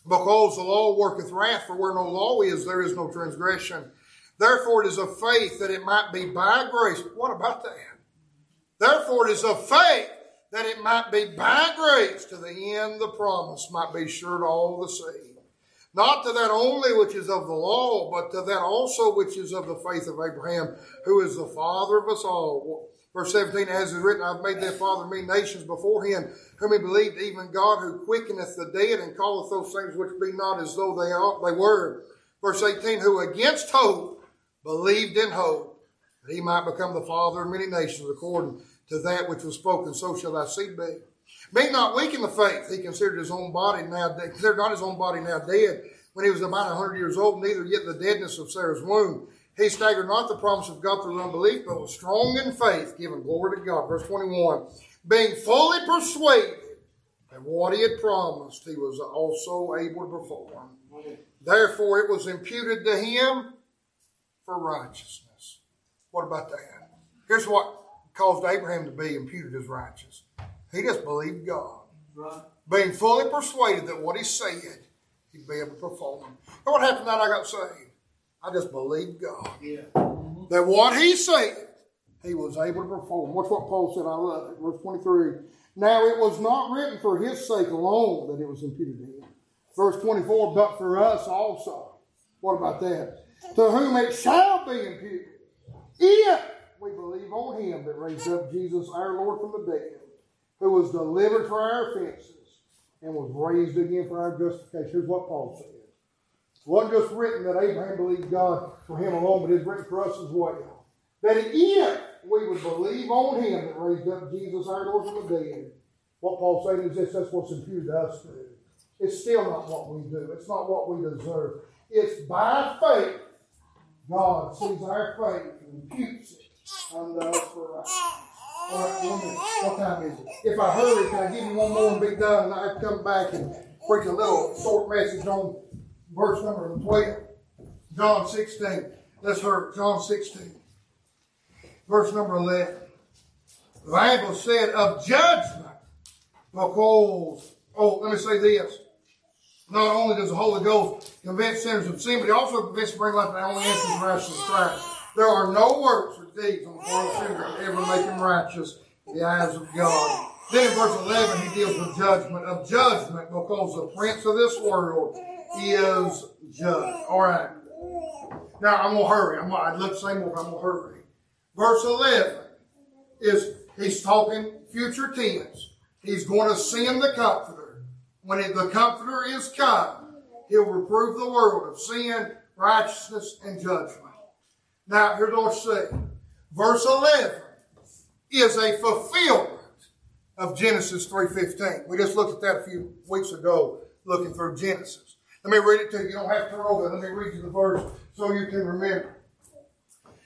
Because the law worketh wrath, for where no law is, there is no transgression. Therefore it is of faith that it might be by grace. What about that? Therefore it is of faith that it might be by grace to the end the promise might be sure to all the seed. Not to that only which is of the law, but to that also which is of the faith of Abraham, who is the father of us all. Verse 17, as is written, I've made that father many nations before him, whom he believed, even God who quickeneth the dead and calleth those things which be not as though they ought, they were. Verse 18, who against hope believed in hope, that he might become the father of many nations according to that which was spoken, so shall thy seed be. Being not weak in the faith, he considered his own body now dead, considered not his own body now dead, when he was about a hundred years old, neither yet the deadness of Sarah's womb. He staggered not the promise of God through unbelief, but was strong in faith, giving glory to God. Verse 21, being fully persuaded that what he had promised, he was also able to perform. Therefore, it was imputed to him for righteousness. What about that? Here's what caused Abraham to be imputed as righteous. He just believed God. Right. Being fully persuaded that what he said, he'd be able to perform. And what happened that I got saved? I just believed God. Yeah. That what he said, he was able to perform. What's what Paul said? I love it. Verse 23. Now it was not written for his sake alone that it was imputed to him. Verse 24, but for us also. What about that? To whom it shall be imputed. If we believe on him that raised up Jesus our Lord from the dead, who was delivered for our offenses and was raised again for our justification. Here's what Paul said. It wasn't just written that Abraham believed God for him alone, but it's written for us as well. That if we would believe on him that raised up Jesus our Lord from the dead, what Paul said is this, that's what's imputed to us do. It's still not what we do. It's not what we deserve. It's by faith. God sees our faith and imputes it unto us for right. All right. What time is it? If I hurry, can I give you one more and be done? And I come back and preach a little short message on verse number 12. John 16. Let's hear. John 16. Verse number 11. The Bible said of judgment because, oh, let me say this. Not only does the Holy Ghost convince sinners of sin, but he also convinces to bring life to the only to righteousness Christ. There are no works or deeds on the throne finger, ever make him righteous in the eyes of God. Then in verse 11, he deals with judgment of judgment because the prince of this world is judged. All right. Now I'm gonna hurry. I'm gonna, I'd love to say more, but I'm gonna hurry. Verse 11 is he's talking future tense. He's going to send the Comforter. When the Comforter is come, he'll reprove the world of sin, righteousness, and judgment. Now, here's what say. Verse 11 is a fulfillment of Genesis 3.15. We just looked at that a few weeks ago, looking through Genesis. Let me read it to you. You don't have to roll it. Let me read you the verse so you can remember.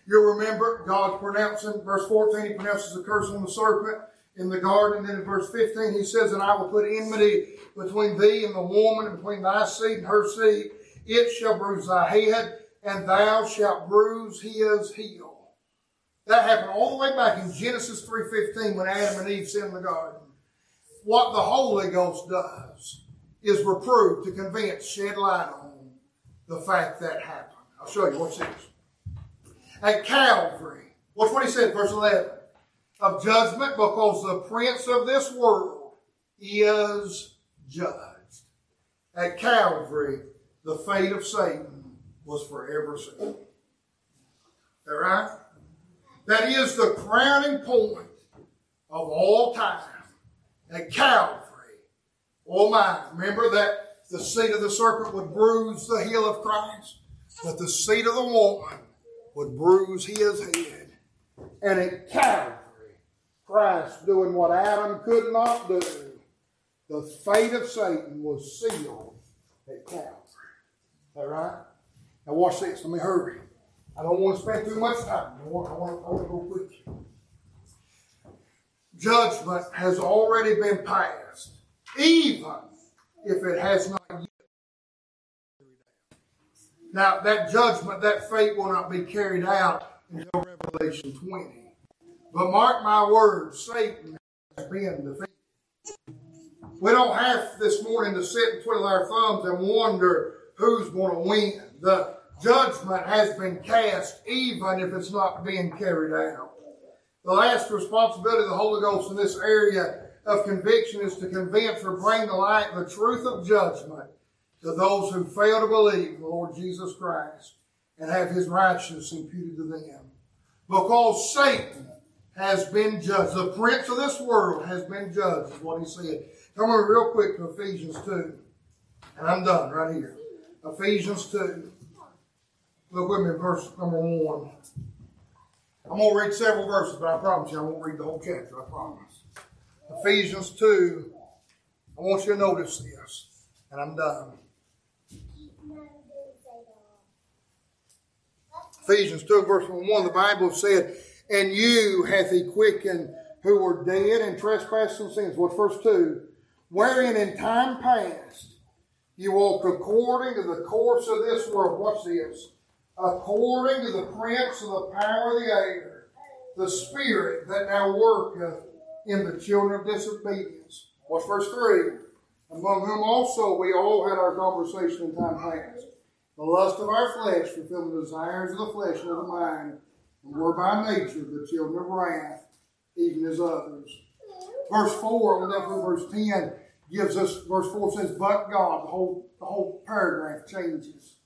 You'll remember God pronouncing, verse 14, he pronounces the curse on the serpent in the garden. Then in verse 15, he says, And I will put enmity between thee and the woman, and between thy seed and her seed. It shall bruise thy head, and thou shalt bruise his heel. That happened all the way back in Genesis 3.15 when Adam and Eve sinned in the garden. What the Holy Ghost does is reprove, to convince, shed light on the fact that happened. I'll show you. What's this? At Calvary, what's what he said, verse 11? Of judgment because the prince of this world is judged. At Calvary, the fate of Satan was forever sealed. That right? That is the crowning point of all time. At Calvary. Oh my, remember that the seed of the serpent would bruise the heel of Christ, but the seed of the woman would bruise his head. And at Calvary, Christ doing what Adam could not do, the fate of Satan was sealed at Calvary. That right? Now watch this. Let me hurry. I don't want to spend too much time. I want, I want, I want to go quick. Judgment has already been passed, even if it has not yet. Now, that judgment, that fate will not be carried out until Revelation 20. But mark my words, Satan has been defeated. We don't have this morning to sit and twiddle our thumbs and wonder who's going to win. The judgment has been cast even if it's not being carried out. The last responsibility of the Holy Ghost in this area of conviction is to convince or bring to light the truth of judgment to those who fail to believe the Lord Jesus Christ and have his righteousness imputed to them. Because Satan has been judged. The prince of this world has been judged, is what he said. Come on real quick to Ephesians 2. And I'm done right here. Ephesians 2. Look with me in verse number 1. I'm going to read several verses, but I promise you I won't read the whole chapter. I promise. Ephesians 2. I want you to notice this. And I'm done. Ephesians 2, verse 1, the Bible said, And you hath he quickened who were dead in trespasses and sins. What's verse 2? Wherein in time past you walked according to the course of this world. What's this? According to the prince of the power of the air, the spirit that now worketh in the children of disobedience. What's verse 3? Among whom also we all had our conversation in time past the lust of our flesh, fulfilling the desires of the flesh and of the mind, were by nature the children of wrath, even as others. Verse 4, and then verse 10 gives us, verse 4 says, but God, the whole, the whole paragraph changes.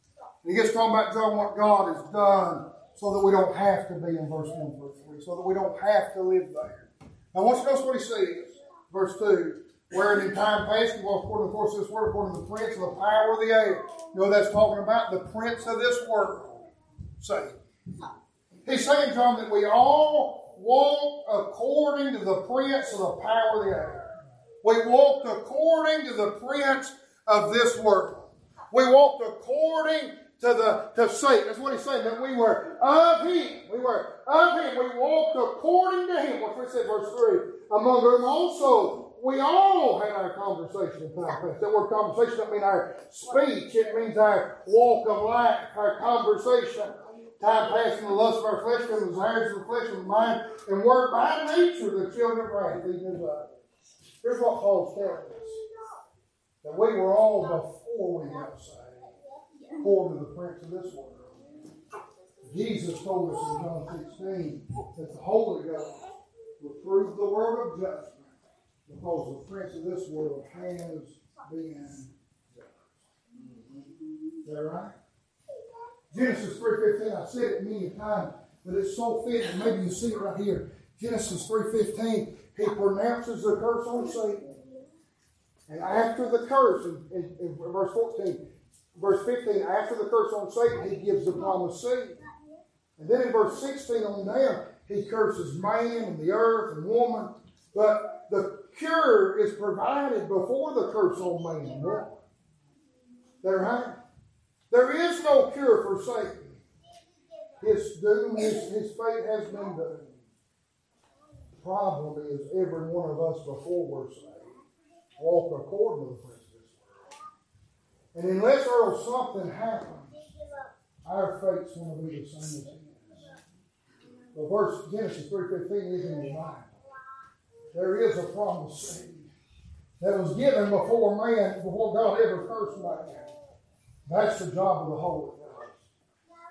And he gets talking about John, what God has done so that we don't have to be in verse 1, verse 3, so that we don't have to live there. Now, once you notice what he says, verse 2, Wherein in time past you walked according to the course of this world, according to the prince of the power of the air. You know that's talking about? The prince of this world. Say. He's saying, John, that we all walk according to the prince of the power of the air. We walk according to the prince of this world. We walked according to the to Satan. That's what he's saying. That we were of him. We were of him. We walked according to him. What he said, verse 3. Among whom also we all had our conversation in time. That word conversation doesn't mean our speech. It means our walk of life, our conversation. Time past in the lust of our flesh, and the desires of the flesh and the mind, and we're by nature the children of wrath, even as. Here's what Paul's telling us. That we were all before we got saved, according to the prince of this world. Jesus told us in John 16 that the Holy Ghost will prove the word of judgment because the prince of this world has been judged. Is that right? Genesis 3.15, I've said it many times, but it's so fitting. Maybe you see it right here. Genesis 3.15, he pronounces the curse on Satan. And after the curse, in, in, in verse 14, verse 15, after the curse on Satan, he gives the promised seed. And then in verse 16 on down, he curses man and the earth and woman. But the cure is provided before the curse on man. That right? There is no cure for Satan. His doom, his, his fate has been done. The problem is every one of us before we're saved walk according to the prince of this world. And unless Earl something happens, our fate's going to be the same as his. The verse Genesis 3.15 is in your Bible. There is a promise that was given before man, before God ever cursed man. That's the job of the Holy Ghost.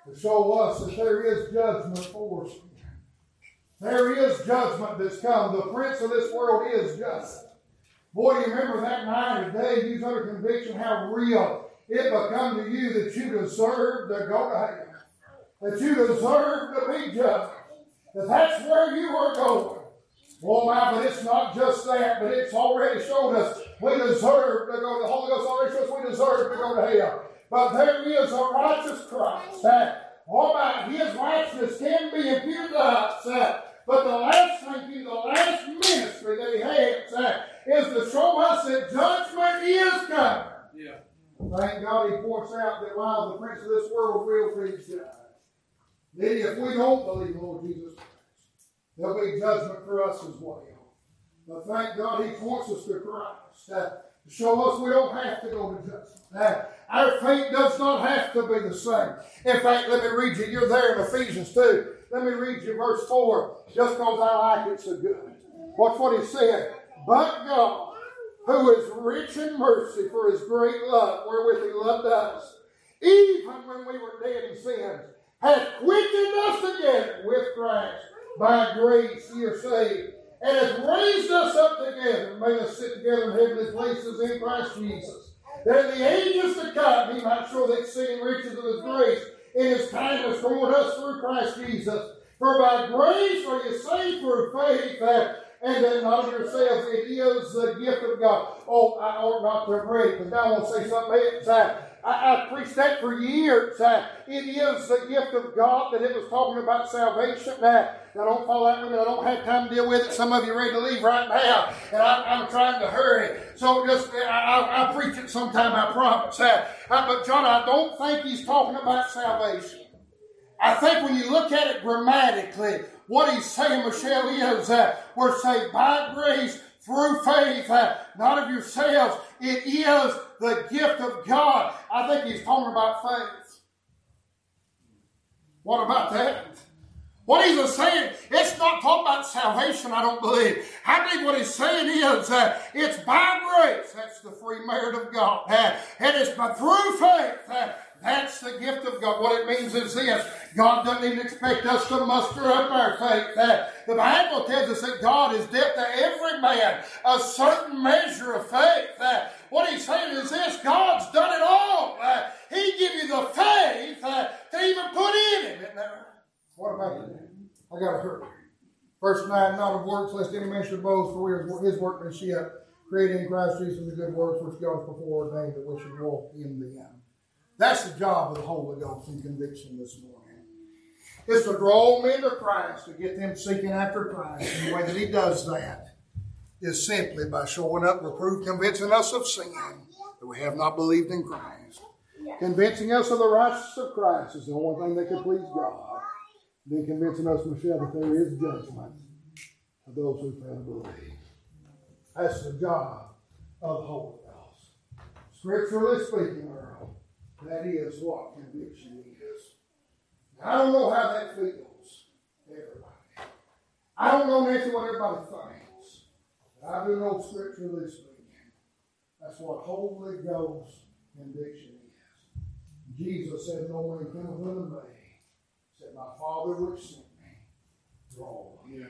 To show us that there is judgment for us. There is judgment that's come. The prince of this world is just. Boy, you remember that night or day you under conviction how real it become to you that you deserve to go to hell. That you deserve to be judged. That that's where you are going. Well, my, but it's not just that, but it's already showed us we deserve to go. The Holy Ghost already showed us we deserve to go to hell. But there is a righteous Christ. That, oh my, his righteousness can be imputed to us. That, but the last thing, the last ministry that he has is to show us that judgment is coming. Yeah. Thank God he points out that while the prince of this world will be judged, then if we don't believe Lord Jesus Christ, there'll be judgment for us as well. But thank God he points us to Christ uh, to show us we don't have to go to judgment. Our fate does not have to be the same. In fact, let me read you. You're there in Ephesians 2. Let me read you verse 4, just because I like it so good. Watch what he said. But God, who is rich in mercy for his great love, wherewith he loved us, even when we were dead in sins, hath quickened us again with Christ. By grace ye are saved, and hath raised us up together, and made us sit together in heavenly places in Christ Jesus. That in the ages to come he might show the exceeding riches of his grace in his kindness toward us through Christ Jesus. For by grace are you saved through faith, that and that not yourselves, it is the gift of God. Oh, I ought not to have read because I want to say something else. I, preached that for years. Uh, it is the gift of God that it was talking about salvation. Uh, now, don't follow that with me. I don't have time to deal with it. Some of you are ready to leave right now, and I, am trying to hurry. So just, I, will preach it sometime, I promise. Uh, but John, I don't think he's talking about salvation. I think when you look at it grammatically, what he's saying, Michelle, is uh, we're saved by grace through faith, uh, not of yourselves. It is the gift of God. I think he's talking about faith. What about that? What he's saying, it's not talking about salvation, I don't believe. I think what he's saying is uh, it's by grace. That's the free merit of God. Uh, and it's by through faith. Uh, that's the gift of God. What it means is this God doesn't even expect us to muster up our faith. Uh, the Bible tells us that God has dealt to every man a certain measure of faith. Uh, what he's saying is this God's done it all. Uh, he give you the faith uh, to even put in it. What about that? I got to hurry. Verse 9, not of works, lest any man should boast, for we his workmanship, created in Christ Jesus the good works which God before ordained that we should walk in them. That's the job of the Holy Ghost in conviction this morning. It's to draw men to Christ, to get them seeking after Christ. And the way that He does that is simply by showing up, reproof, convincing us of sin, that we have not believed in Christ. Convincing us of the righteousness of Christ is the only thing that can please God. Then convincing us, Michelle, that there is judgment for those who fail to believe. That's the job of the Holy Ghost. Scripturally speaking, Earl, that is what conviction is. I don't know how that feels everybody. I don't know necessarily what everybody thinks. I do know scripture this speaking. That's what Holy Ghost conviction is. Jesus said, No man cometh unto me Said, My Father which sent me. Draw. Yeah.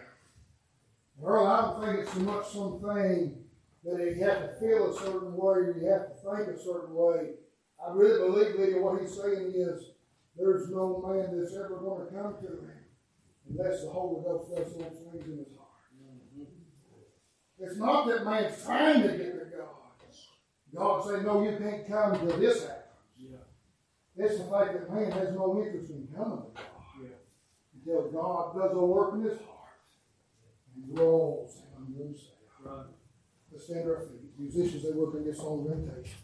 Earl, I don't think it's so much something that you have to feel a certain way or you have to think a certain way. I really believe that what he's saying is there's no man that's ever going to come to him unless the Holy Ghost does those things in his heart. It's not that man's trying to get to God. God say, no, you can't come to this house. Yeah. It's the fact that man has no interest in coming to God Yeah. until God does a work in his heart and draws him loose. Right. Let's stand to our feet. Musicians, they work in this song invitation.